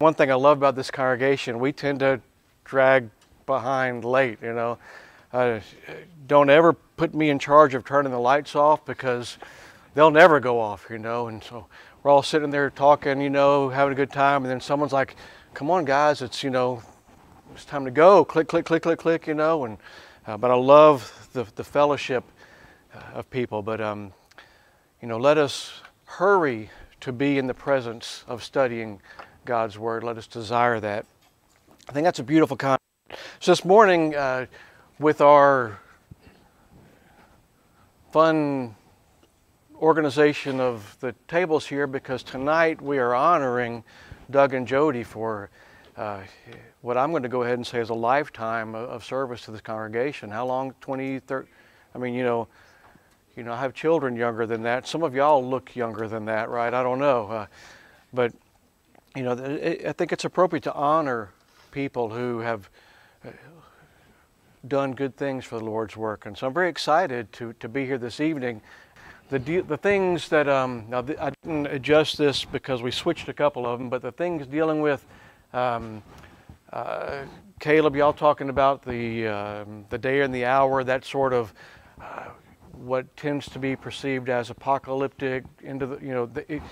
One thing I love about this congregation, we tend to drag behind late, you know. Uh, don't ever put me in charge of turning the lights off because they'll never go off, you know. And so we're all sitting there talking, you know, having a good time, and then someone's like, "Come on, guys, it's you know, it's time to go." Click, click, click, click, click, you know. And uh, but I love the the fellowship uh, of people. But um, you know, let us hurry to be in the presence of studying God's Word. Let us desire that. I think that's a beautiful concept. So this morning, uh, with our fun organization of the tables here, because tonight we are honoring Doug and Jody for uh, what I'm going to go ahead and say is a lifetime of service to this congregation. How long? 20, 30? I mean, you know, you know, I have children younger than that. Some of y'all look younger than that, right? I don't know. Uh, but, you know, I think it's appropriate to honor people who have uh, done good things for the Lord's work. And so I'm very excited to, to be here this evening. The, de- the things that, um, now I didn't adjust this because we switched a couple of them, but the things dealing with um, uh, Caleb, y'all talking about the, um, the day and the hour, that sort of uh, what tends to be perceived as apocalyptic, into the, you know, the, it,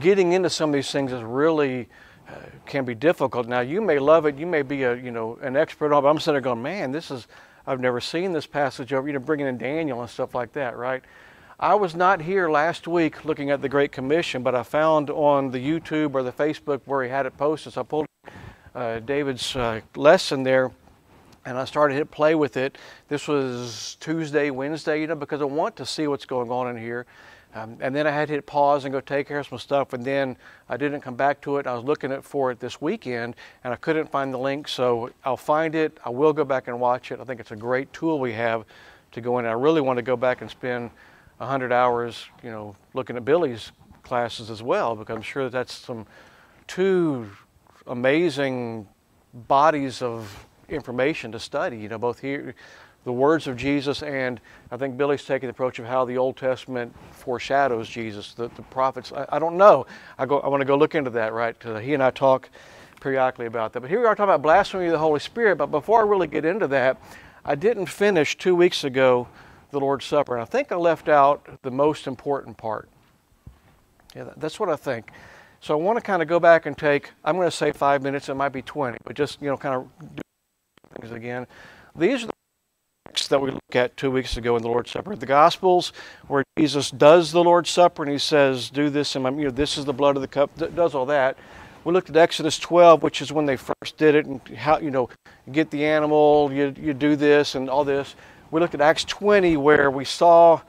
getting into some of these things is really uh, can be difficult. Now you may love it, you may be a you know an expert on, it, but I'm sitting there going, man, this is I've never seen this passage over, you know, bringing in Daniel and stuff like that, right? I was not here last week looking at the Great Commission, but I found on the YouTube or the Facebook where he had it posted. So I pulled uh, David's uh, lesson there and I started to hit play with it. This was Tuesday, Wednesday, you know, because I want to see what's going on in here. Um, and then I had to hit pause and go take care of some stuff, and then I didn't come back to it. I was looking at, for it this weekend, and I couldn't find the link, so I'll find it. I will go back and watch it. I think it's a great tool we have to go in. I really want to go back and spend 100 hours, you know, looking at Billy's classes as well, because I'm sure that that's some two amazing bodies of information to study. You know, both here the words of Jesus, and I think Billy's taking the approach of how the Old Testament foreshadows Jesus, the, the prophets. I, I, don't know. I, go, I want to go look into that, right? Because he and I talk periodically about that. But here we are talking about blasphemy of the Holy Spirit. But before I really get into that, I didn't finish two weeks ago the Lord's Supper, and I think I left out the most important part. Yeah, that's what I think. So I want to kind of go back and take, I'm going to say five minutes, it might be 20, but just, you know, kind of do things again. These are the texts that we looked at two weeks ago in the Lord's Supper. The Gospels, where Jesus does the Lord's Supper and he says, "Do this, and you know, this is the blood of the cup." Does all that. We looked at Exodus 12, which is when they first did it, and how you know, get the animal, you you do this and all this. We looked at Acts 20, where we saw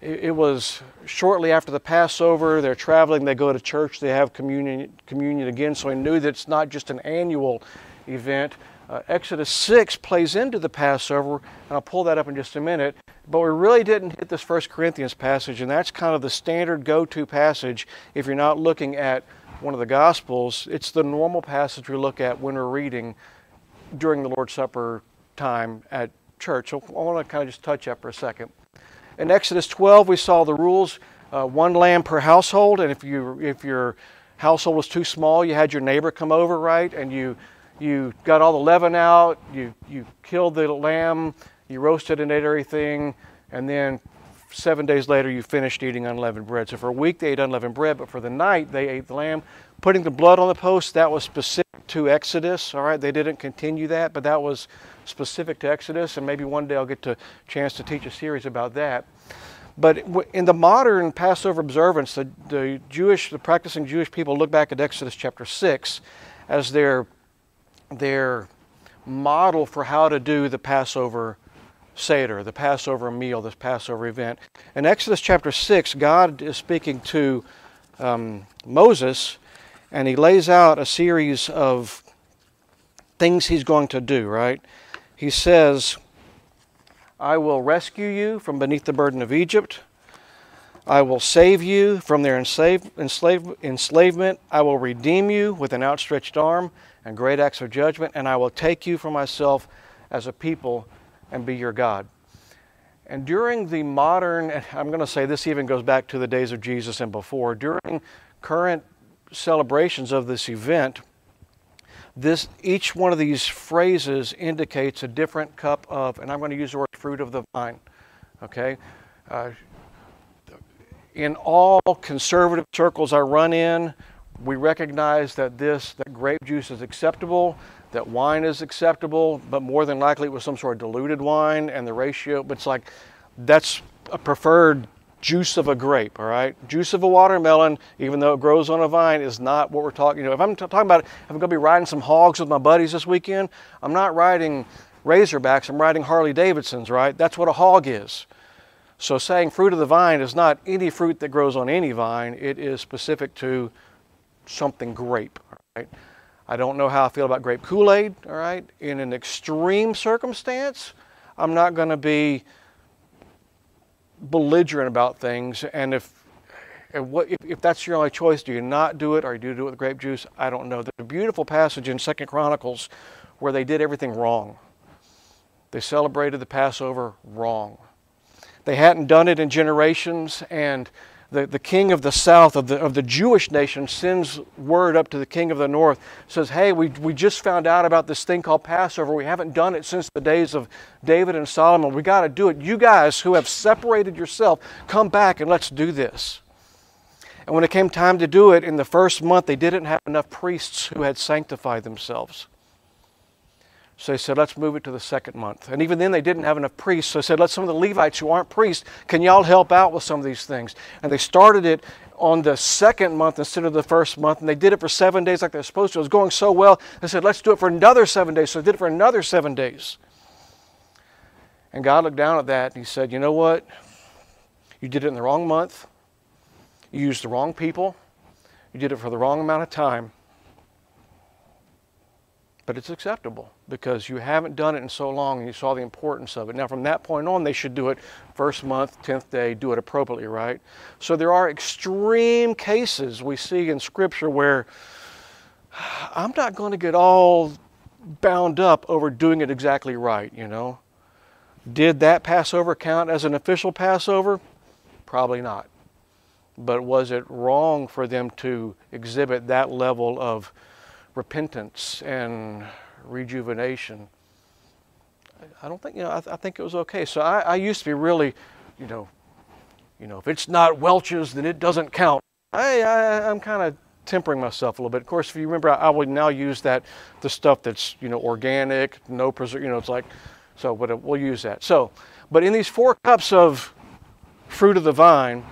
it, it was shortly after the Passover. They're traveling, they go to church, they have communion communion again. So he knew that it's not just an annual event uh, Exodus 6 plays into the Passover, and I'll pull that up in just a minute. But we really didn't hit this First Corinthians passage, and that's kind of the standard go to passage if you're not looking at one of the Gospels. It's the normal passage we look at when we're reading during the Lord's Supper time at church. So I want to kind of just touch that for a second. In Exodus 12, we saw the rules uh, one lamb per household, and if, you, if your household was too small, you had your neighbor come over, right? And you you got all the leaven out, you, you killed the lamb, you roasted and ate everything, and then seven days later you finished eating unleavened bread. So for a week they ate unleavened bread, but for the night they ate the lamb. Putting the blood on the post, that was specific to Exodus. All right, they didn't continue that, but that was specific to Exodus, and maybe one day I'll get a chance to teach a series about that. But in the modern Passover observance, the, the Jewish, the practicing Jewish people look back at Exodus chapter 6 as their their model for how to do the Passover Seder, the Passover meal, this Passover event. In Exodus chapter 6, God is speaking to um, Moses, and he lays out a series of things he's going to do, right? He says, I will rescue you from beneath the burden of Egypt. I will save you from their enslave, enslave, enslavement. I will redeem you with an outstretched arm and great acts of judgment, and I will take you for myself as a people and be your God. And during the modern, I'm going to say this even goes back to the days of Jesus and before, during current celebrations of this event, this each one of these phrases indicates a different cup of, and I'm going to use the word fruit of the vine. Okay, uh, in all conservative circles I run in, we recognize that this that grape juice is acceptable, that wine is acceptable, but more than likely it was some sort of diluted wine, and the ratio. But it's like that's a preferred juice of a grape, all right? Juice of a watermelon, even though it grows on a vine, is not what we're talking. You know, if I'm talking about, if I'm going to be riding some hogs with my buddies this weekend, I'm not riding Razorbacks. I'm riding Harley Davidsons, right? That's what a hog is. So saying fruit of the vine is not any fruit that grows on any vine. It is specific to something grape, right? I don't know how I feel about grape Kool-Aid, all right? In an extreme circumstance, I'm not going to be belligerent about things. And if, what, if, if, that's your only choice, do you not do it or do you do it with grape juice? I don't know. There's a beautiful passage in Second Chronicles where they did everything wrong. They celebrated the Passover wrong. They hadn't done it in generations, and the, the king of the south, of the, of the Jewish nation, sends word up to the king of the north, says, Hey, we, we just found out about this thing called Passover. We haven't done it since the days of David and Solomon. We got to do it. You guys who have separated yourself, come back and let's do this. And when it came time to do it, in the first month, they didn't have enough priests who had sanctified themselves. So they said, let's move it to the second month. And even then, they didn't have enough priests. So they said, let some of the Levites who aren't priests, can y'all help out with some of these things? And they started it on the second month instead of the first month. And they did it for seven days like they're supposed to. It was going so well. They said, let's do it for another seven days. So they did it for another seven days. And God looked down at that and He said, you know what? You did it in the wrong month. You used the wrong people. You did it for the wrong amount of time but it's acceptable because you haven't done it in so long and you saw the importance of it. Now, from that point on, they should do it first month, 10th day, do it appropriately, right? So there are extreme cases we see in Scripture where I'm not going to get all bound up over doing it exactly right, you know. Did that Passover count as an official Passover? Probably not. But was it wrong for them to exhibit that level of repentance and rejuvenation. I don't think, you know, I, I think it was okay. So I, I, used to be really, you know, you know, if it's not Welch's, then it doesn't count. I, I I'm kind of tempering myself a little bit. Of course, if you remember, I, I would now use that, the stuff that's, you know, organic, no preserve, you know, it's like, so, but uh, we'll use that. So, but in these four cups of fruit of the vine,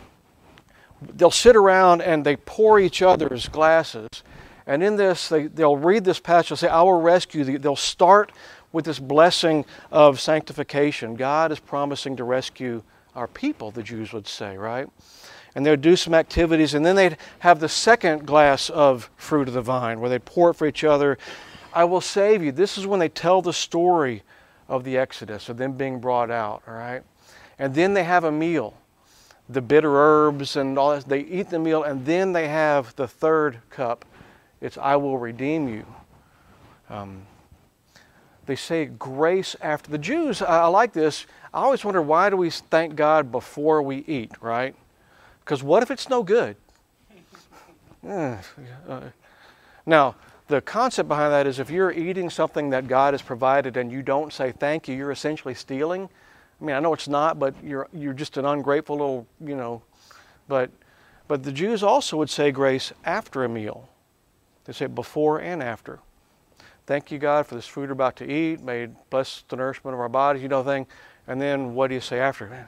they'll sit around and they pour each other's glasses and in this, they, they'll read this passage, they'll say, I will rescue thee. They'll start with this blessing of sanctification. God is promising to rescue our people, the Jews would say, right? And they'd do some activities, and then they'd have the second glass of fruit of the vine where they'd pour it for each other. I will save you. This is when they tell the story of the Exodus, of them being brought out, all right? And then they have a meal the bitter herbs and all that. They eat the meal, and then they have the third cup it's I will redeem you. Um, they say grace after. The Jews, I, I like this. I always wonder why do we thank God before we eat, right? Because what if it's no good? uh, now, the concept behind that is if you're eating something that God has provided and you don't say thank you, you're essentially stealing. I mean, I know it's not, but you're you're just an ungrateful little, you know. But but the Jews also would say grace after a meal. They say before and after. Thank you, God, for this food we're about to eat. May bless the nourishment of our bodies, you know, thing. And then what do you say after? Man,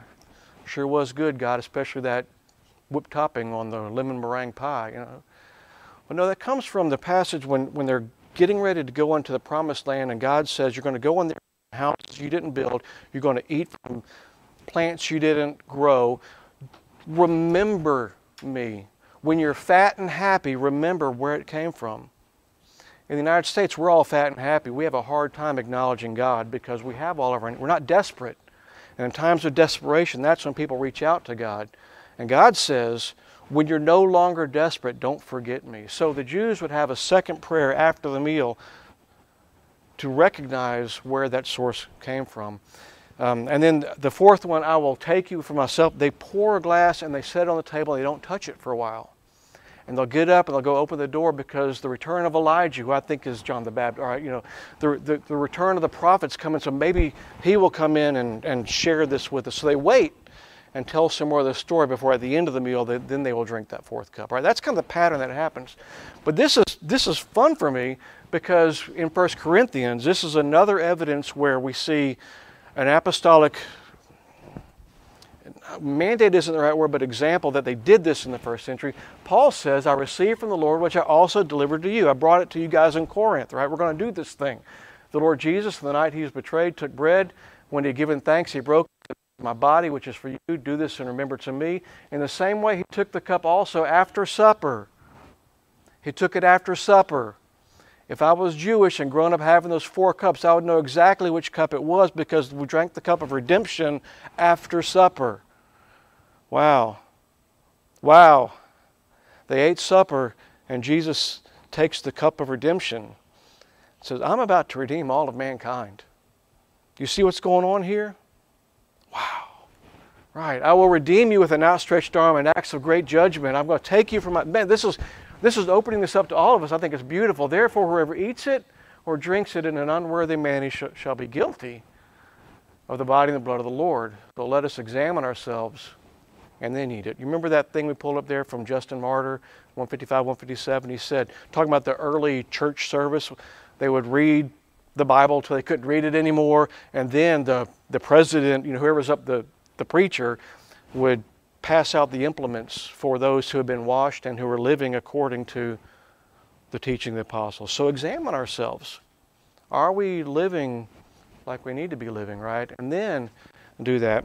sure was good, God, especially that whipped topping on the lemon meringue pie, you know. Well, no, that comes from the passage when, when they're getting ready to go into the promised land, and God says, You're going to go in there houses you didn't build, you're going to eat from plants you didn't grow. Remember me. When you're fat and happy, remember where it came from. In the United States, we're all fat and happy. We have a hard time acknowledging God because we have all of our, we're not desperate. And in times of desperation, that's when people reach out to God. And God says, when you're no longer desperate, don't forget me. So the Jews would have a second prayer after the meal to recognize where that source came from. Um, and then the fourth one, I will take you for myself. They pour a glass and they set it on the table. They don't touch it for a while. And they'll get up and they'll go open the door because the return of Elijah, who I think is John the Baptist, right, you know, the, the, the return of the prophets coming, so maybe he will come in and, and share this with us. So they wait and tell some more of the story before at the end of the meal, they, then they will drink that fourth cup. Right? That's kind of the pattern that happens. But this is this is fun for me because in 1 Corinthians, this is another evidence where we see an apostolic mandate isn't the right word, but example that they did this in the first century. Paul says, I received from the Lord which I also delivered to you. I brought it to you guys in Corinth, right? We're going to do this thing. The Lord Jesus, the night he was betrayed, took bread. When he had given thanks, he broke my body, which is for you. Do this in remembrance of me. In the same way, he took the cup also after supper. He took it after supper. If I was Jewish and grown up having those four cups, I would know exactly which cup it was because we drank the cup of redemption after supper. Wow. Wow. They ate supper, and Jesus takes the cup of redemption. Says, I'm about to redeem all of mankind. You see what's going on here? Wow. Right. I will redeem you with an outstretched arm and acts of great judgment. I'm going to take you from my man. This is this is opening this up to all of us. I think it's beautiful. Therefore, whoever eats it or drinks it in an unworthy manner sh- shall be guilty of the body and the blood of the Lord. So let us examine ourselves and they need it. You remember that thing we pulled up there from Justin Martyr, 155, 157? He said, talking about the early church service, they would read the Bible till they couldn't read it anymore, and then the, the president, you know, whoever's up the, the preacher, would pass out the implements for those who have been washed and who are living according to the teaching of the apostles. So examine ourselves. Are we living like we need to be living, right? And then do that.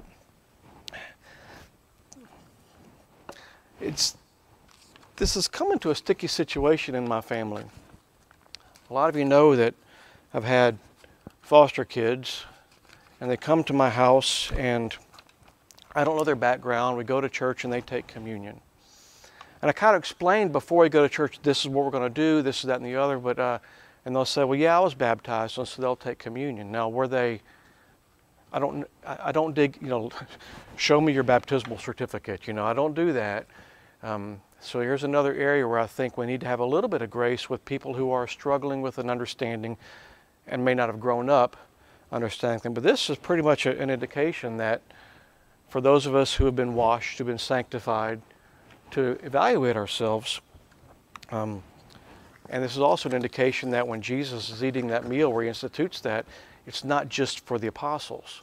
It's this is coming to a sticky situation in my family. A lot of you know that I've had foster kids and they come to my house and I don't know their background. We go to church and they take communion. And I kind of explained before we go to church, this is what we're going to do, this is that and the other. But uh, and they'll say, well, yeah, I was baptized, and so they'll take communion. Now, were they? I don't. I don't dig. You know, show me your baptismal certificate. You know, I don't do that. Um, so here's another area where I think we need to have a little bit of grace with people who are struggling with an understanding and may not have grown up understanding. Them. But this is pretty much a, an indication that for those of us who have been washed, who've been sanctified, to evaluate ourselves. Um, and this is also an indication that when Jesus is eating that meal where he institutes that, it's not just for the apostles.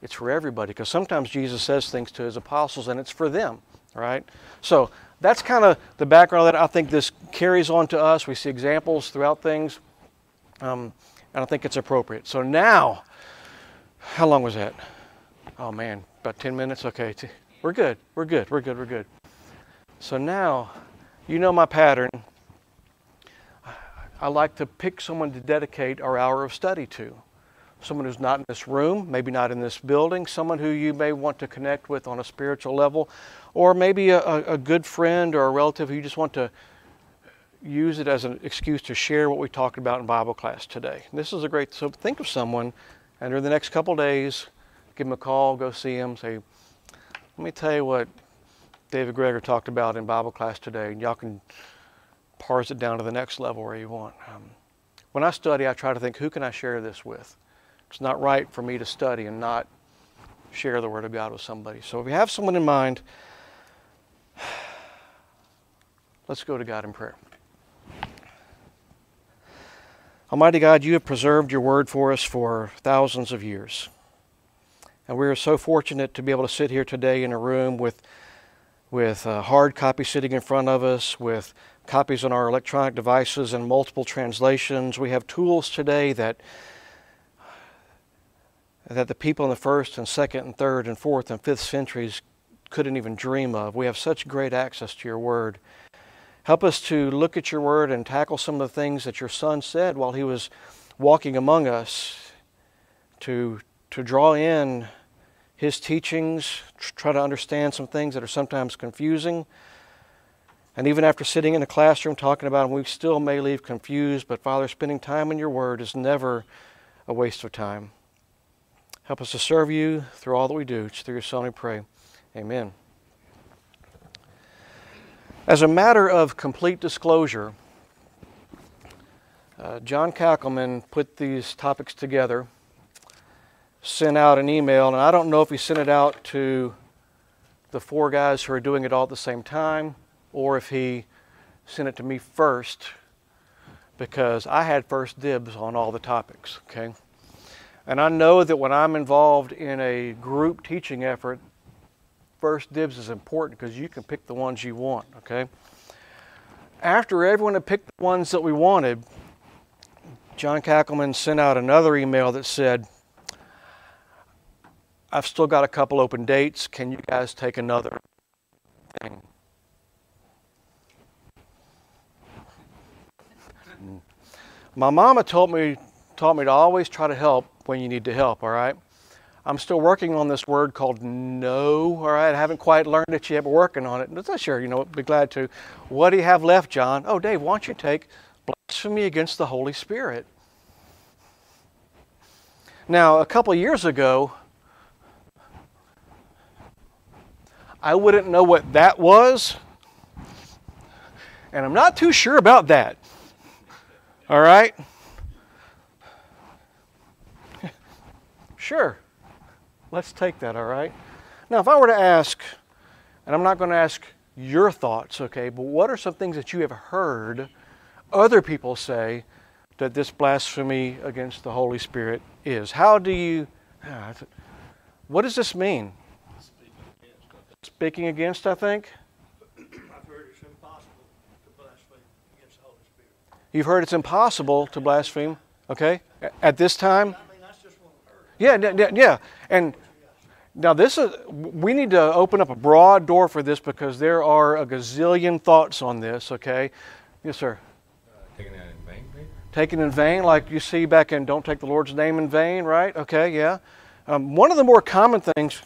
It's for everybody. Because sometimes Jesus says things to his apostles and it's for them, right? So that's kind of the background that I think this carries on to us. We see examples throughout things. Um, and I think it's appropriate. So now, how long was that? Oh man, about 10 minutes? Okay, we're good, we're good, we're good, we're good. So now, you know my pattern. I like to pick someone to dedicate our hour of study to. Someone who's not in this room, maybe not in this building, someone who you may want to connect with on a spiritual level, or maybe a, a good friend or a relative who you just want to use it as an excuse to share what we talked about in Bible class today. This is a great, so think of someone, and during the next couple days, give them a call, go see them, say, let me tell you what David Greger talked about in Bible class today, and y'all can parse it down to the next level where you want. Um, when I study, I try to think, who can I share this with? It's not right for me to study and not share the Word of God with somebody. So if you have someone in mind, let's go to God in prayer. Almighty God, you have preserved your word for us for thousands of years. And we are so fortunate to be able to sit here today in a room with, with a hard copy sitting in front of us, with copies on our electronic devices and multiple translations. We have tools today that, that the people in the first and second and third and fourth and fifth centuries couldn't even dream of. We have such great access to your word. Help us to look at your word and tackle some of the things that your son said while he was walking among us to, to draw in his teachings, try to understand some things that are sometimes confusing. And even after sitting in a classroom talking about them, we still may leave confused. But Father, spending time in your word is never a waste of time. Help us to serve you through all that we do. It's through your Son we pray. Amen. As a matter of complete disclosure, uh, John Kackelman put these topics together, sent out an email, and I don't know if he sent it out to the four guys who are doing it all at the same time or if he sent it to me first because I had first dibs on all the topics, okay? And I know that when I'm involved in a group teaching effort, first dibs is important because you can pick the ones you want, okay? After everyone had picked the ones that we wanted, John Kackelman sent out another email that said, I've still got a couple open dates. Can you guys take another thing? Mm. My mama told me, taught me to always try to help when you need to help, all right? I'm still working on this word called no, all right? I haven't quite learned it yet, but working on it. But sure, you know, be glad to. What do you have left, John? Oh, Dave, why don't you take blasphemy against the Holy Spirit? Now, a couple years ago, I wouldn't know what that was, and I'm not too sure about that. All right? sure. Let's take that, all right? Now, if I were to ask, and I'm not going to ask your thoughts, okay, but what are some things that you have heard other people say that this blasphemy against the Holy Spirit is? How do you, ah, what does this mean? Speaking against, I think. I've heard it's impossible to blaspheme against the Holy Spirit. You've heard it's impossible to blaspheme, okay? At this time? Yeah, yeah, yeah. And now this is we need to open up a broad door for this because there are a gazillion thoughts on this, okay? Yes, sir. Uh, taking that in vain, maybe? Taken in vain, like you see back in Don't Take the Lord's Name in Vain, right? Okay, yeah. Um, one of the more common things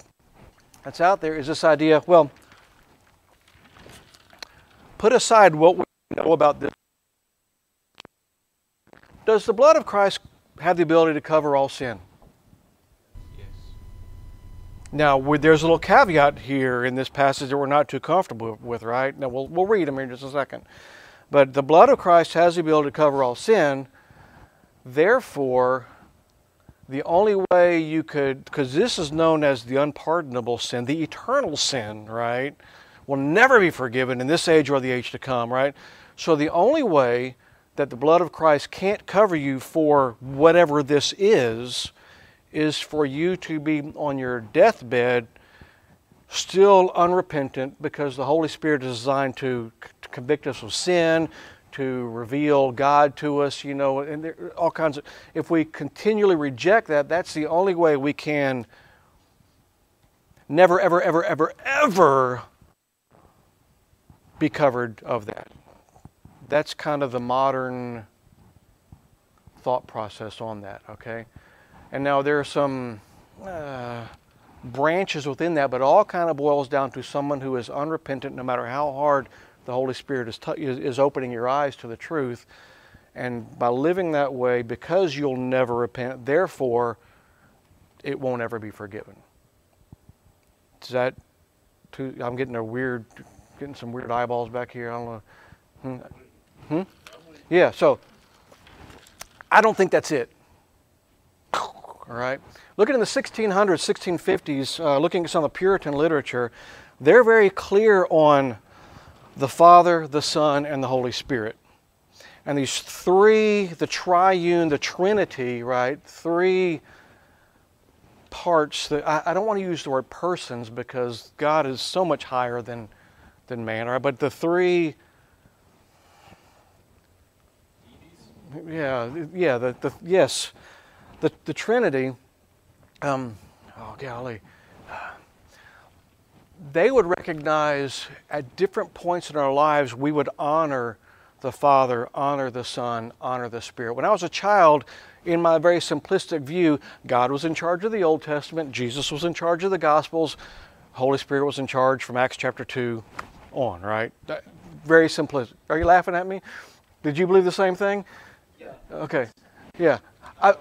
that's out there is this idea well, put aside what we know about this does the blood of Christ have the ability to cover all sin? Now, there's a little caveat here in this passage that we're not too comfortable with, right? Now, we'll, we'll read them in just a second. But the blood of Christ has the ability to cover all sin. Therefore, the only way you could, because this is known as the unpardonable sin, the eternal sin, right, will never be forgiven in this age or the age to come, right? So the only way that the blood of Christ can't cover you for whatever this is, is for you to be on your deathbed still unrepentant because the Holy Spirit is designed to, convict us of sin, to reveal God to us, you know, and there, all kinds of. If we continually reject that, that's the only way we can never, ever, ever, ever, ever be covered of that that's kind of the modern thought process on that, okay? And now there are some uh, branches within that, but all kind of boils down to someone who is unrepentant no matter how hard the Holy Spirit is, is, is opening your eyes to the truth. And by living that way, because you'll never repent, therefore, it won't ever be forgiven. Is that too? I'm getting a weird, getting some weird eyeballs back here. I don't know. Hmm. Hmm? Yeah, so I don't think that's it. All right. Looking in the 1600s, 1650s, uh, looking at some of the Puritan literature, they're very clear on the Father, the Son, and the Holy Spirit. And these three, the triune, the Trinity, right? Three parts that I, I don't want to use the word persons because God is so much higher than, than man, right? But the three yeah, yeah, the, the yes, the the Trinity. Um, oh golly, they would recognize at different points in our lives we would honor the Father, honor the Son, honor the Spirit. When I was a child, in my very simplistic view, God was in charge of the Old Testament, Jesus was in charge of the Gospels, Holy Spirit was in charge from Acts chapter 2 on, right? Very simplistic. Are you laughing at me? Did you believe the same thing? Yeah. Okay, yeah. I,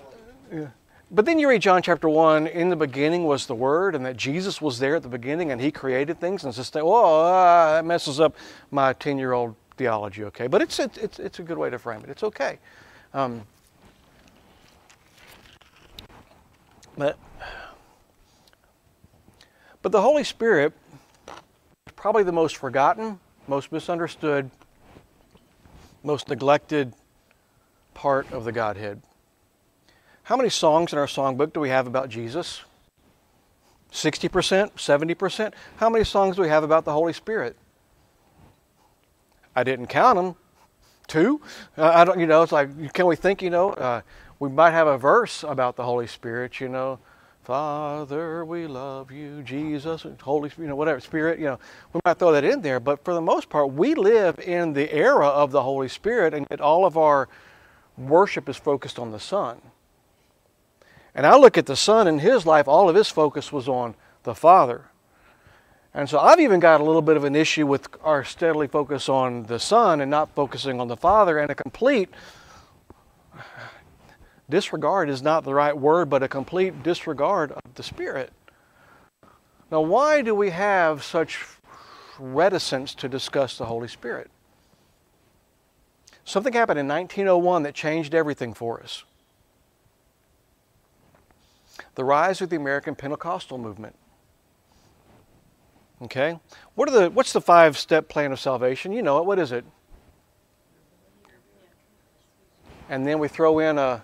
but then you read John chapter 1, in the beginning was the Word, and that Jesus was there at the beginning and He created things. And it's just, oh, ah, that messes up my 10 year old theology, okay? But it's, it's, it's a good way to frame it. It's okay. Um, but, but the Holy Spirit is probably the most forgotten, most misunderstood, most neglected part of the Godhead. How many songs in our songbook do we have about Jesus? 60%? 70%? How many songs do we have about the Holy Spirit? I didn't count them. Two? I don't, you know, it's like, can we think, you know, uh, we might have a verse about the Holy Spirit, you know, Father, we love you, Jesus, Holy Spirit, you know, whatever, Spirit, you know, we might throw that in there, but for the most part, we live in the era of the Holy Spirit, and yet all of our worship is focused on the Son. And I look at the Son in his life, all of his focus was on the Father. And so I've even got a little bit of an issue with our steadily focus on the Son and not focusing on the Father, and a complete disregard is not the right word, but a complete disregard of the Spirit. Now, why do we have such reticence to discuss the Holy Spirit? Something happened in 1901 that changed everything for us the rise of the American Pentecostal movement. Okay? What are the what's the five step plan of salvation? You know it. What is it? And then we throw in a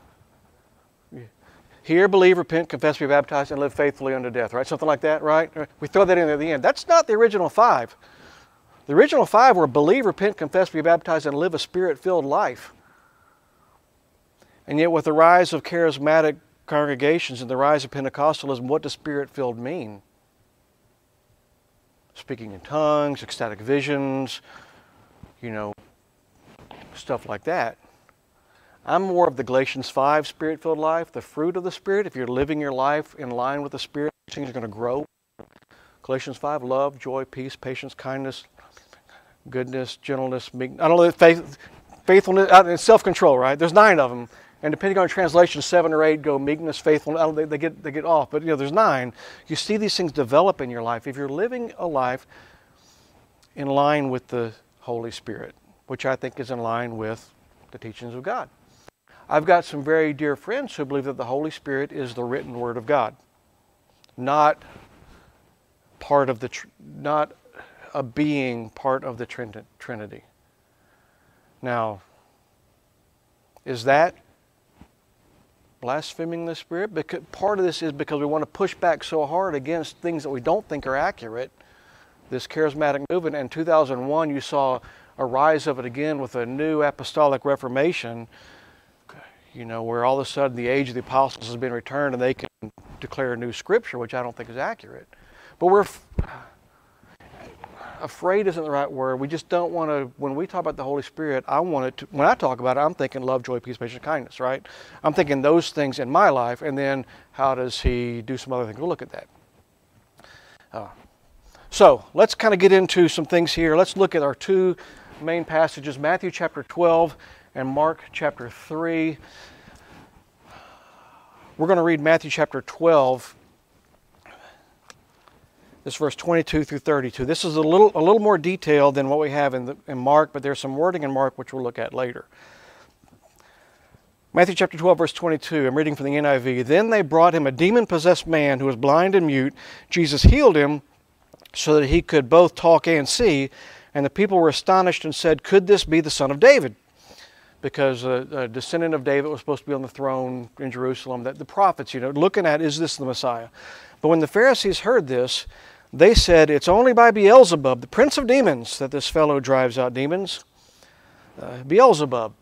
hear, believe, repent, confess, be baptized, and live faithfully unto death, right? Something like that, right? We throw that in at the end. That's not the original five. The original five were believe, repent, confess, be baptized, and live a spirit filled life. And yet, with the rise of charismatic congregations and the rise of Pentecostalism, what does spirit filled mean? Speaking in tongues, ecstatic visions, you know, stuff like that. I'm more of the Galatians 5 spirit filled life, the fruit of the Spirit. If you're living your life in line with the Spirit, things are going to grow. Galatians 5 love, joy, peace, patience, kindness, goodness, gentleness, meekness. I don't know, faith, faithfulness, uh, and self control, right? There's nine of them. And depending on translation, seven or eight go meekness, faithfulness. Oh, they, they, get, they get off, but you know, there's nine. You see these things develop in your life. If you're living a life in line with the Holy Spirit, which I think is in line with the teachings of God. I've got some very dear friends who believe that the Holy Spirit is the written Word of God, not part of the, not a being part of the Trinity. Now, is that blaspheming the Spirit? Because part of this is because we want to push back so hard against things that we don't think are accurate. This charismatic movement. In 2001, you saw a rise of it again with a new apostolic reformation. You know, where all of a sudden the age of the apostles has been returned and they can declare a new scripture, which I don't think is accurate. But we're afraid isn't the right word. We just don't want to, when we talk about the Holy Spirit, I want it to, when I talk about it, I'm thinking love, joy, peace, patience, kindness, right? I'm thinking those things in my life, and then how does He do some other things? We'll look at that. Uh, so let's kind of get into some things here. Let's look at our two main passages Matthew chapter 12 and Mark chapter 3. We're going to read Matthew chapter 12 this verse 22 through 32. This is a little, a little more detailed than what we have in, the, in Mark, but there's some wording in Mark which we'll look at later. Matthew chapter 12, verse 22, I'm reading from the NIV. Then they brought him a demon possessed man who was blind and mute. Jesus healed him so that he could both talk and see. And the people were astonished and said, Could this be the son of David? Because a, a descendant of David was supposed to be on the throne in Jerusalem. That the prophets, you know, looking at, is this the Messiah? But when the Pharisees heard this, they said, It's only by Beelzebub, the prince of demons, that this fellow drives out demons. Uh, Beelzebub.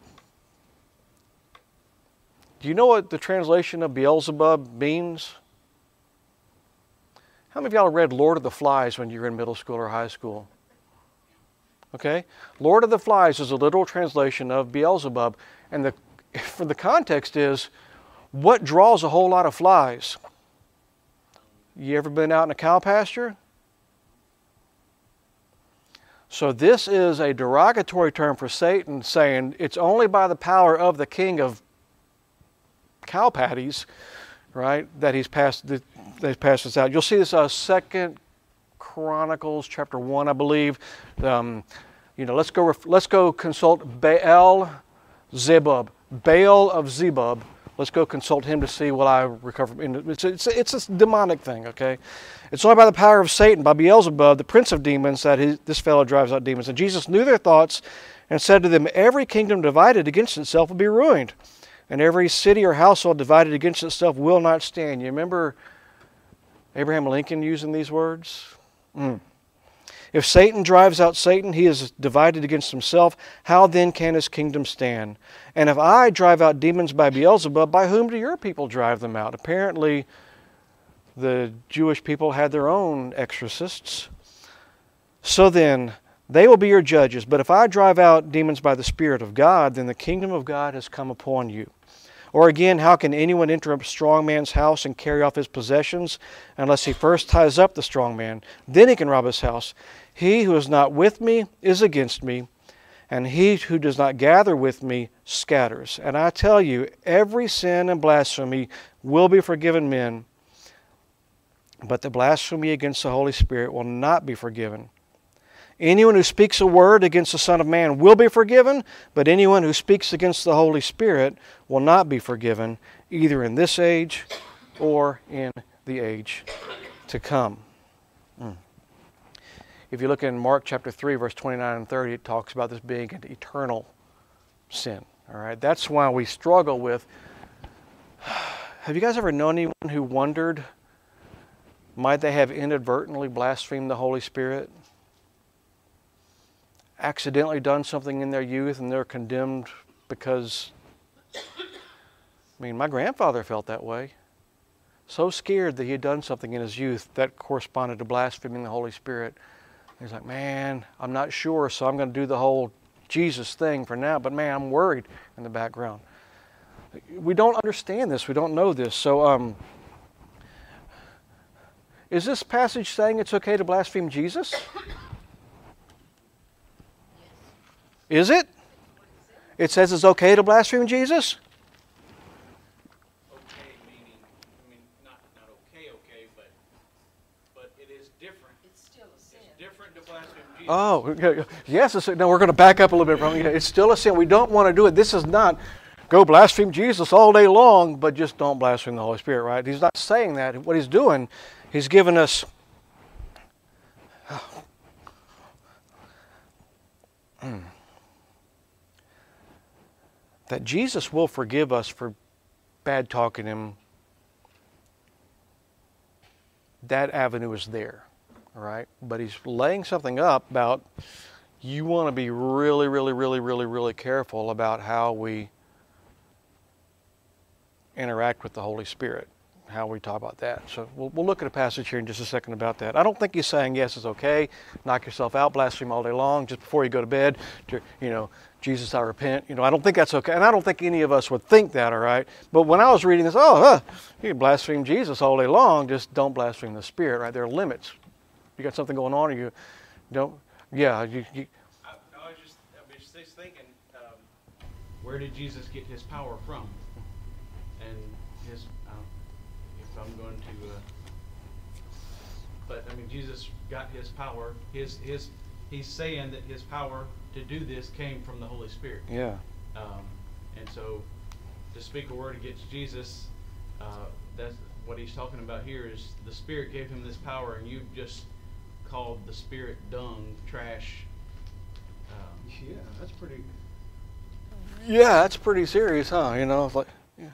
Do you know what the translation of Beelzebub means? How many of y'all read Lord of the Flies when you were in middle school or high school? Okay? Lord of the Flies is a literal translation of Beelzebub. And the, for the context is what draws a whole lot of flies? You ever been out in a cow pasture? So, this is a derogatory term for Satan saying it's only by the power of the king of cow patties right? That he's passed that he's passed this out. You'll see this uh, Second Chronicles chapter one, I believe. Um, you know, let's go let's go consult Baal Zebub, Baal of Zebub. Let's go consult him to see what I recover. From. It's, it's, it's a demonic thing, okay? It's only by the power of Satan, by Beelzebub, the prince of demons, that he, this fellow drives out demons. And Jesus knew their thoughts and said to them, Every kingdom divided against itself will be ruined, and every city or household divided against itself will not stand. You remember Abraham Lincoln using these words? Mm. If Satan drives out Satan, he is divided against himself. How then can his kingdom stand? And if I drive out demons by Beelzebub, by whom do your people drive them out? Apparently, the Jewish people had their own exorcists. So then, they will be your judges. But if I drive out demons by the Spirit of God, then the kingdom of God has come upon you. Or again, how can anyone enter a strong man's house and carry off his possessions unless he first ties up the strong man? Then he can rob his house. He who is not with me is against me, and he who does not gather with me scatters. And I tell you, every sin and blasphemy will be forgiven men, but the blasphemy against the Holy Spirit will not be forgiven. Anyone who speaks a word against the Son of Man will be forgiven, but anyone who speaks against the Holy Spirit will not be forgiven, either in this age or in the age to come. Mm. If you look in Mark chapter 3, verse 29 and 30, it talks about this being an eternal sin. All right, that's why we struggle with. Have you guys ever known anyone who wondered, might they have inadvertently blasphemed the Holy Spirit? Accidentally done something in their youth and they're condemned because, I mean, my grandfather felt that way. So scared that he had done something in his youth that corresponded to blaspheming the Holy Spirit. He's like, man, I'm not sure, so I'm going to do the whole Jesus thing for now, but man, I'm worried in the background. We don't understand this, we don't know this. So, um, is this passage saying it's okay to blaspheme Jesus? Is it? It says it's okay to blaspheme Jesus? Okay, meaning, I mean, not, not okay, okay, but, but it is different. It's still a sin. It's different to blaspheme Jesus. Oh, yes. It's, now we're going to back up a little bit from it. It's still a sin. We don't want to do it. This is not go blaspheme Jesus all day long, but just don't blaspheme the Holy Spirit, right? He's not saying that. What he's doing, he's given us. Mm. That Jesus will forgive us for bad talking him. That avenue is there, all right? But he's laying something up about you want to be really, really, really, really, really careful about how we interact with the Holy Spirit, how we talk about that. So we'll, we'll look at a passage here in just a second about that. I don't think he's saying, yes, it's okay, knock yourself out, blaspheme all day long, just before you go to bed, to, you know, Jesus, I repent. You know, I don't think that's okay. And I don't think any of us would think that, all right? But when I was reading this, oh, huh, you can blaspheme Jesus all day long, just don't blaspheme the Spirit, right? There are limits. You got something going on, or you don't, yeah, you, you I, I was just, I was just thinking, um, where did Jesus get his power from? And his, um, if I'm going to, uh, but I mean, Jesus got his power. His, his, he's saying that his power to do this came from the Holy Spirit. yeah. Um, and so to speak a word against Jesus, uh, that's what he's talking about here is the Spirit gave him this power, and you've just called the Spirit dung, trash. Um, Yeah, that's pretty. Yeah, that's pretty serious, huh? You know, it's like, yeah.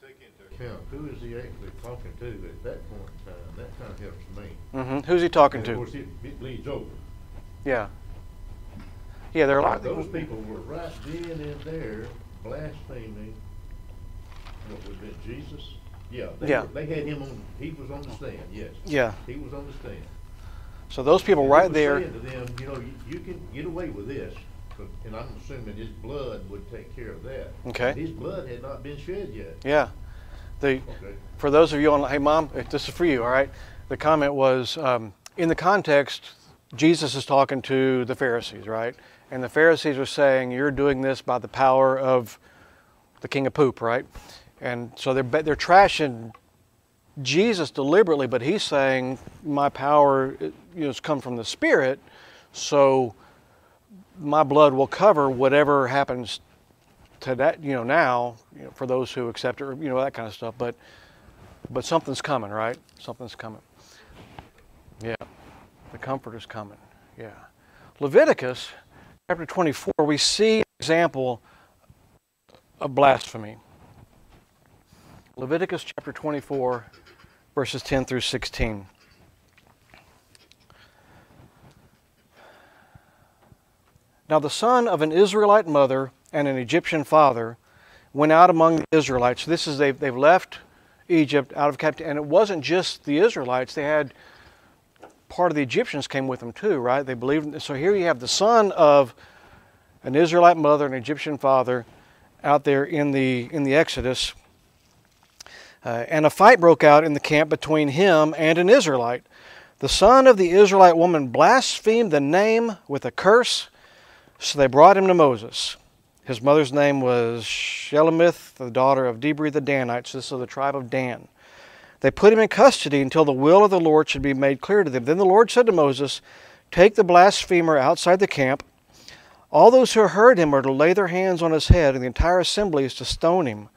Take into account, who is he actually talking to at that point in time? That kind of helps me. Mm-hmm. Who's he talking And of to? course, it, it bleeds over. Yeah. Yeah, there are a lot of Those people were right then and there blaspheming what was been Jesus. Yeah, they, Yeah. were- they had him on, he was on the stand, yes. Yeah. He was on the stand. So those people And right there. saying to them, you know, you, you can get away with this, but, and I'm assuming his blood would take care of that. Okay. His blood had not been shed yet. Yeah. The, Okay. for those of you on, hey mom, this is for you, all right. The comment was um, in the context, Jesus is talking to the Pharisees, right? And the Pharisees are saying, "You're doing this by the power of the King of Poop," right? And so they're they're trashing Jesus deliberately, but he's saying my power uh, you know, has come from the Spirit, so my blood will cover whatever happens to that you know now you know, for those who accept it, you know that kind of stuff. But but something's coming, right? Something's coming. Yeah, the Comforter's coming. Yeah, Leviticus chapter 24, we see an example of blasphemy. Leviticus chapter 24, verses 10 through 16. Now the son of an Israelite mother and an Egyptian father went out among the Israelites. This is they've, they've left Egypt out of captivity, and it wasn't just the Israelites. They had part of the Egyptians came with them too, right? They believed. So here you have the son of an Israelite mother an Egyptian father out there in the in the Exodus. Uh, and a fight broke out in the camp between him and an Israelite. The son of the Israelite woman blasphemed the name with a curse, so they brought him to Moses. His mother's name was Shelomith, the daughter of Dibri the Danite. So this is the tribe of Dan. They put him in custody until the will of the Lord should be made clear to them. Then the Lord said to Moses, Take the blasphemer outside the camp. All those who heard him are to lay their hands on his head, and the entire assembly is to stone him.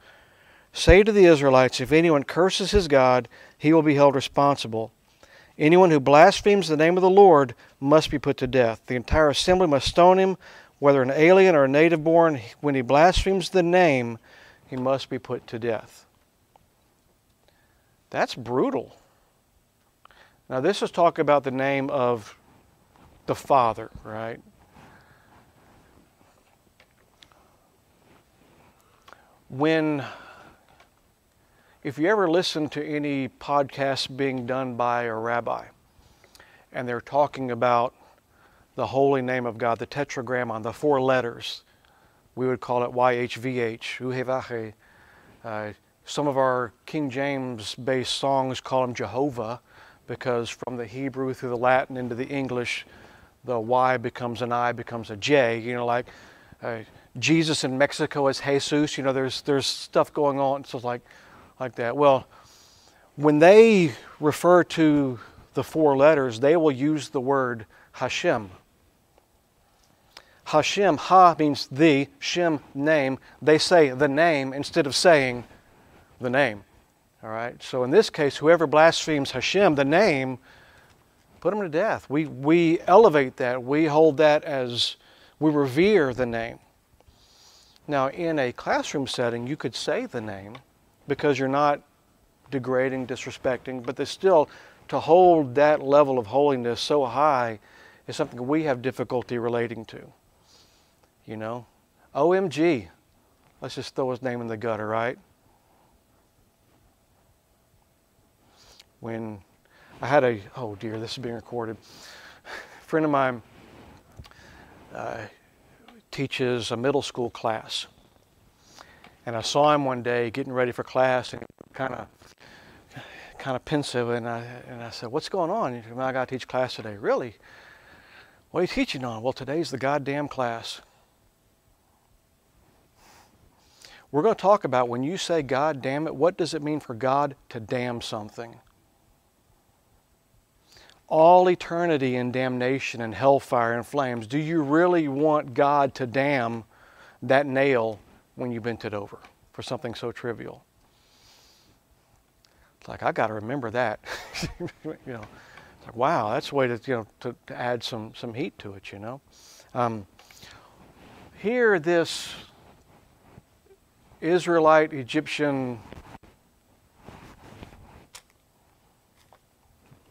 Say to the Israelites, If anyone curses his God, he will be held responsible. Anyone who blasphemes the name of the Lord must be put to death. The entire assembly must stone him, whether an alien or a native born. When he blasphemes the name, he must be put to death. That's brutal. Now, this is talking about the name of the Father, right? When if you ever listen to any podcasts being done by a rabbi and they're talking about the holy name of God, the tetragrammaton, the four letters, we would call it YHVH, Uhevahe. Some of our King James based songs call him Jehovah because from the Hebrew through the Latin into the English, the Y becomes an I, becomes a J. You know, like uh, Jesus in Mexico is Jesus. You know, there's, there's stuff going on. So it's like, like that. Well, when they refer to the four letters, they will use the word Hashem. Hashem, Ha means the, Shem, name. They say the name instead of saying the name. All right? So in this case, whoever blasphemes Hashem, the name, put him to death. We, we elevate that. We hold that as, we revere the name. Now, in a classroom setting, you could say the name because you're not degrading, disrespecting, but there's still to hold that level of holiness so high is something we have difficulty relating to. You know? OMG. Let's just throw his name in the gutter, right? When I had a, oh dear, this is being recorded. A friend of mine uh, teaches a middle school class. And I saw him one day getting ready for class and kind of kind of pensive and I and I said, "What's going on?" "I got to teach class today." Really? What are you teaching on? Well, today's the goddamn class. We're going to talk about when you say God damn it, what does it mean for God to damn something? All eternity in damnation and hellfire and flames. Do you really want God to damn that nail when you bent it over for something so trivial? It's like I got to remember that. you know, it's like wow, that's a way to you know to, to add some some heat to it. You know, um, here this Israelite Egyptian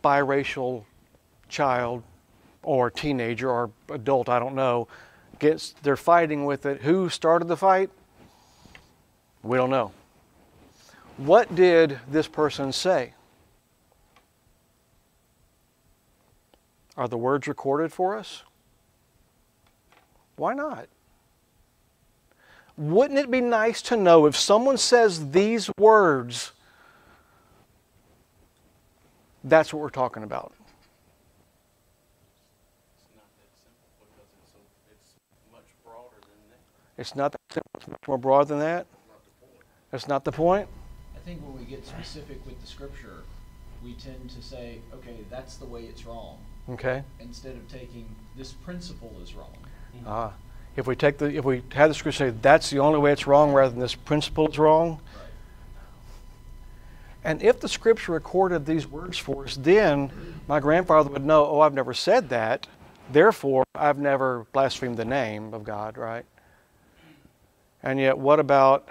biracial child or teenager or adult, I don't know, gets they're fighting with it. Who started the fight? We don't know. What did this person say? Are the words recorded for us? Why not? Wouldn't it be nice to know if someone says these words, that's what we're talking about? It's not that simple it's, much broader than that. It's not that simple, it's much more broad than that. That's not the point? I think when we get specific with the scripture, we tend to say, okay, that's the way it's wrong, Okay. instead of taking this principle is wrong. Ah. If we take the if we have the scripture say that's the only way it's wrong rather than this principle is wrong, Right. And if the scripture recorded these words for us, then my grandfather would know, oh, I've never said that. Therefore, I've never blasphemed the name of God, right? And yet, what about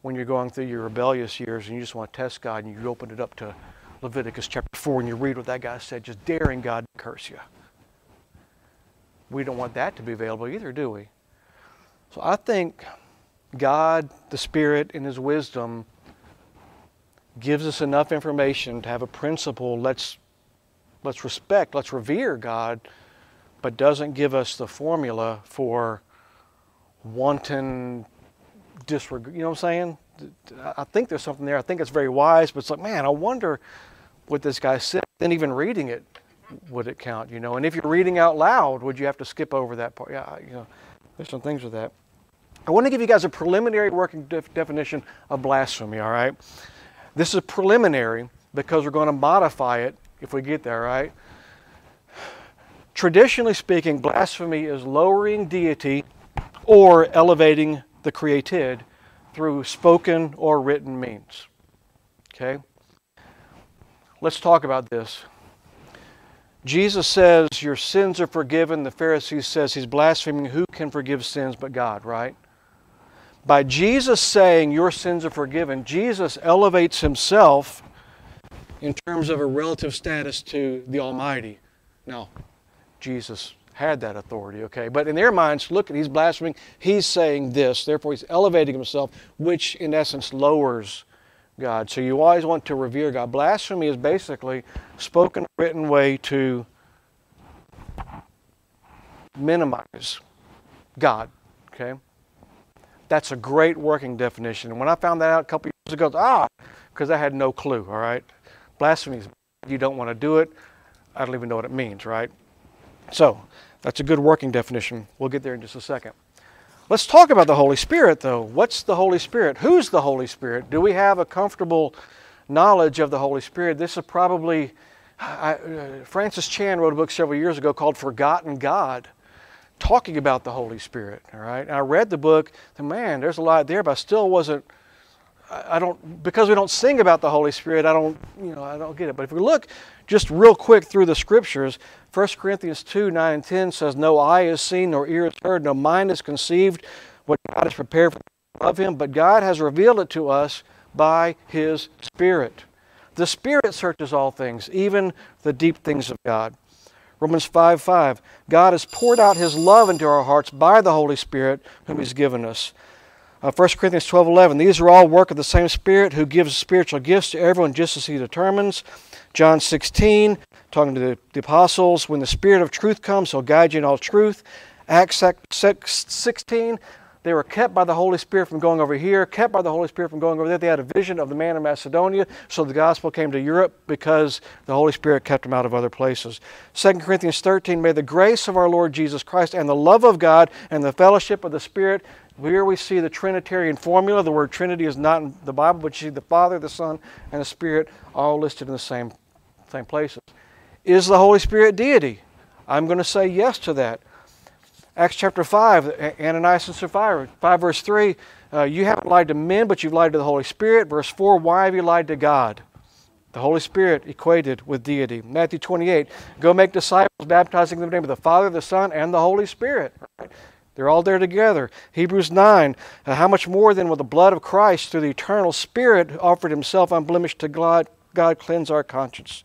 when you're going through your rebellious years and you just want to test God and you open it up to Leviticus chapter 4 and you read what that guy said, just daring God to curse you? We don't want that to be available either, do we? So I think God, the Spirit, in His wisdom, gives us enough information to have a principle. Let's let's respect, let's revere God, but doesn't give us the formula for wanton disregard. You know what I'm saying? I think there's something there. I think it's very wise, but it's like, man, I wonder what this guy said. Then even reading it, would it count? You know, and if you're reading out loud, would you have to skip over that part? Yeah, you know, there's some things with that. I want to give you guys a preliminary working def- definition of blasphemy. All right, this is preliminary because we're going to modify it if we get there. Right. Traditionally speaking, blasphemy is lowering deity or elevating the created through spoken or written means. Okay? Let's talk about this. Jesus says, Your sins are forgiven. The Pharisees says he's blaspheming. Who can forgive sins but God, right? By Jesus saying your sins are forgiven, Jesus elevates himself in terms of a relative status to the Almighty. Now, Jesus had that authority, okay? But in their minds, look, he's blaspheming. He's saying this. Therefore, he's elevating himself, which in essence lowers God. So you always want to revere God. Blasphemy is basically spoken, written way to minimize God, okay? That's a great working definition. And when I found that out a couple years ago, ah, because I had no clue, all right? Blasphemy is you don't want to do it. I don't even know what it means, right? So, that's a good working definition. We'll get there in just a second. Let's talk about the Holy Spirit, though. What's the Holy Spirit? Who's the Holy Spirit? Do we have a comfortable knowledge of the Holy Spirit? This is probably, I, uh, Francis Chan wrote a book several years ago called Forgotten God, talking about the Holy Spirit. All right, and I read the book, and man, there's a lot there, but I still wasn't. I don't because we don't sing about the Holy Spirit. I don't, you know, I don't get it. But if we look just real quick through the scriptures, 1 Corinthians 2 9 and 10 says, No eye has seen, nor ear has heard, no mind has conceived what God has prepared of him, but God has revealed it to us by his Spirit. The Spirit searches all things, even the deep things of God. Romans 5 5. God has poured out his love into our hearts by the Holy Spirit, whom he's given us. Uh, 1 Corinthians 12 11. These are all work of the same Spirit who gives spiritual gifts to everyone just as he determines. John 16, talking to the, the apostles, when the Spirit of truth comes, he'll guide you in all truth. Acts 16, they were kept by the Holy Spirit from going over here, kept by the Holy Spirit from going over there. They had a vision of the man in Macedonia, so the gospel came to Europe because the Holy Spirit kept them out of other places. 2 Corinthians 13, may the grace of our Lord Jesus Christ and the love of God and the fellowship of the Spirit here we see the Trinitarian formula. The word Trinity is not in the Bible, but you see the Father, the Son, and the Spirit all listed in the same, same places. Is the Holy Spirit deity? I'm going to say yes to that. Acts chapter 5, Ananias and Sapphira, 5 verse 3, uh, you haven't lied to men, but you've lied to the Holy Spirit. Verse 4, why have you lied to God? The Holy Spirit equated with deity. Matthew 28, go make disciples, baptizing them in the name of the Father, the Son, and the Holy Spirit. They're all there together. Hebrews 9, uh, how much more then will the blood of Christ through the eternal Spirit offered himself unblemished to God, God cleanse our conscience?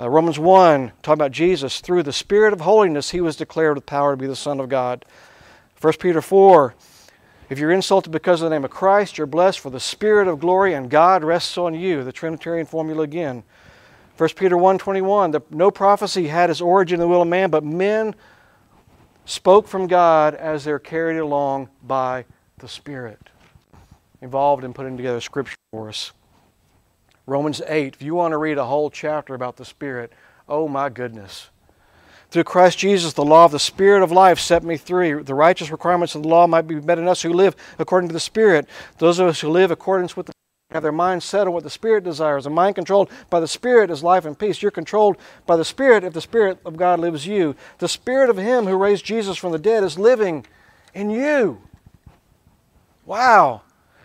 Uh, Romans 1, talking about Jesus, through the Spirit of holiness, he was declared with power to be the Son of God. 1 Peter 4, if you're insulted because of the name of Christ, you're blessed, for the Spirit of glory and God rests on you. The Trinitarian formula again. 1 Peter 1 21, the, no prophecy had its origin in the will of man, but men spoke from God as they're carried along by the Spirit. Involved in putting together Scripture for us. Romans 8, if you want to read a whole chapter about the Spirit, oh my goodness. Through Christ Jesus, the law of the Spirit of life set me free. The righteous requirements of the law might be met in us who live according to the Spirit. Those of us who live accordance with the have their mind set on what the Spirit desires. A mind controlled by the Spirit is life and peace. You're controlled by the Spirit if the Spirit of God lives you. The Spirit of Him who raised Jesus from the dead is living in you. Wow.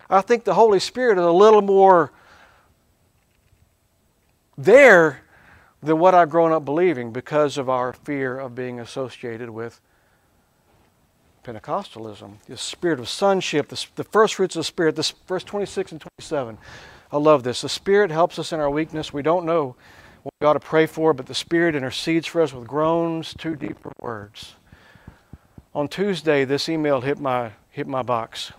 I think the Holy Spirit is a little more there than what I've grown up believing because of our fear of being associated with Pentecostalism. The spirit of sonship, the, the first fruits of the Spirit, this verse 26 and 27. I love this. The Spirit helps us in our weakness. We don't know what we ought to pray for, but the Spirit intercedes for us with groans too deep for words. On Tuesday, this email hit my, hit my box.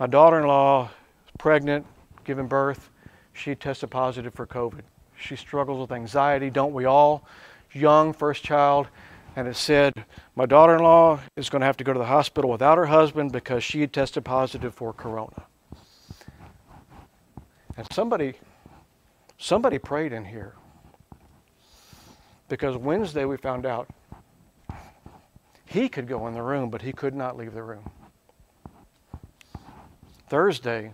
My daughter in law pregnant, giving birth. She tested positive for COVID. She struggles with anxiety, don't we all? Young, first child. And it said, My daughter in law is going to have to go to the hospital without her husband because she had tested positive for corona. And somebody, somebody prayed in here. Because Wednesday we found out he could go in the room, but he could not leave the room. Thursday,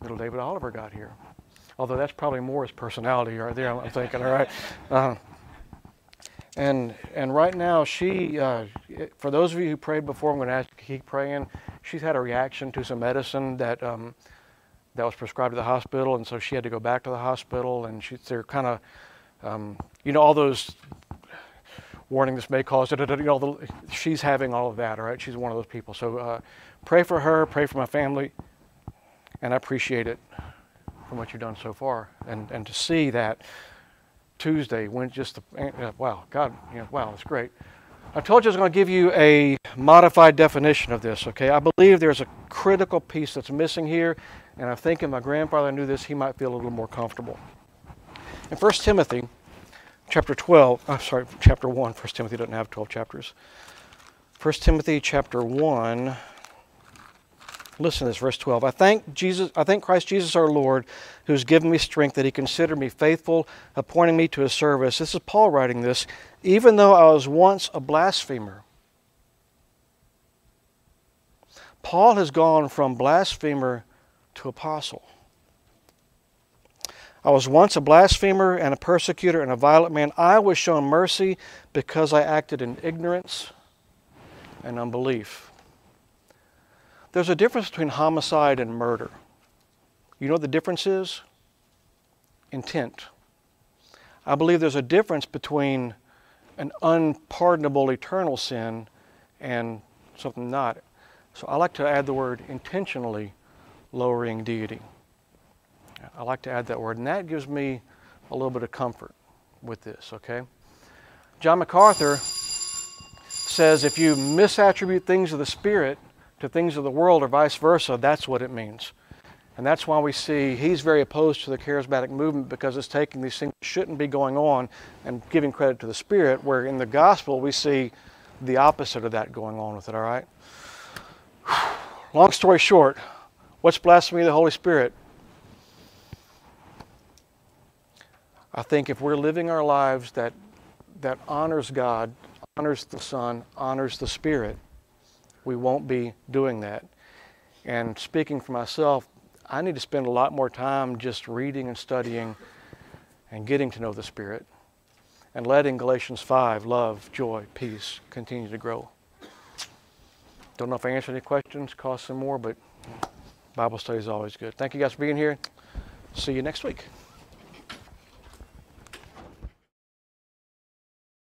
little David Oliver got here. Although that's probably more his personality right there, I'm thinking, all right. Uh, and and right now, she, uh, for those of you who prayed before, I'm going to ask you to keep praying. She's had a reaction to some medicine that um, that was prescribed at the hospital, and so she had to go back to the hospital. And she's they're kind of, um, you know, all those warning this may cause, you know, the, she's having all of that. All right, she's one of those people. So uh, pray for her, pray for my family, and I appreciate it from what you've done so far, and and to see that Tuesday when just the uh, wow, God, you know, wow, it's great. I told you I was going to give you a modified definition of this. Okay, I believe there's a critical piece that's missing here, and I think if my grandfather knew this, he might feel a little more comfortable. In 1 Timothy, chapter 12, I'm sorry, chapter 1. 1 Timothy doesn't have 12 chapters. 1 Timothy chapter 1. Listen to this, verse 12. I thank Jesus, I thank Christ Jesus our Lord, who's given me strength that he considered me faithful, appointing me to his service. This is Paul writing this, even though I was once a blasphemer. Paul has gone from blasphemer to apostle. I was once a blasphemer and a persecutor and a violent man. I was shown mercy because I acted in ignorance and unbelief. There's a difference between homicide and murder. You know what the difference is? Intent. I believe there's a difference between an unpardonable eternal sin and something not. So I like to add the word intentionally lowering deity. I like to add that word, and that gives me a little bit of comfort with this, okay? John MacArthur says if you misattribute things of the Spirit, to things of the world or vice versa, that's what it means. And that's why we see he's very opposed to the charismatic movement because it's taking these things that shouldn't be going on and giving credit to the Spirit, where in the gospel we see the opposite of that going on with it, all right? Long story short, what's blasphemy of the Holy Spirit? I think if we're living our lives that, that honors God, honors the Son, honors the Spirit, we won't be doing that. And speaking for myself, I need to spend a lot more time just reading and studying and getting to know the Spirit and letting Galatians 5, love, joy, peace, continue to grow. Don't know if I answered any questions, cost some more, but Bible study is always good. Thank you guys for being here. See you next week.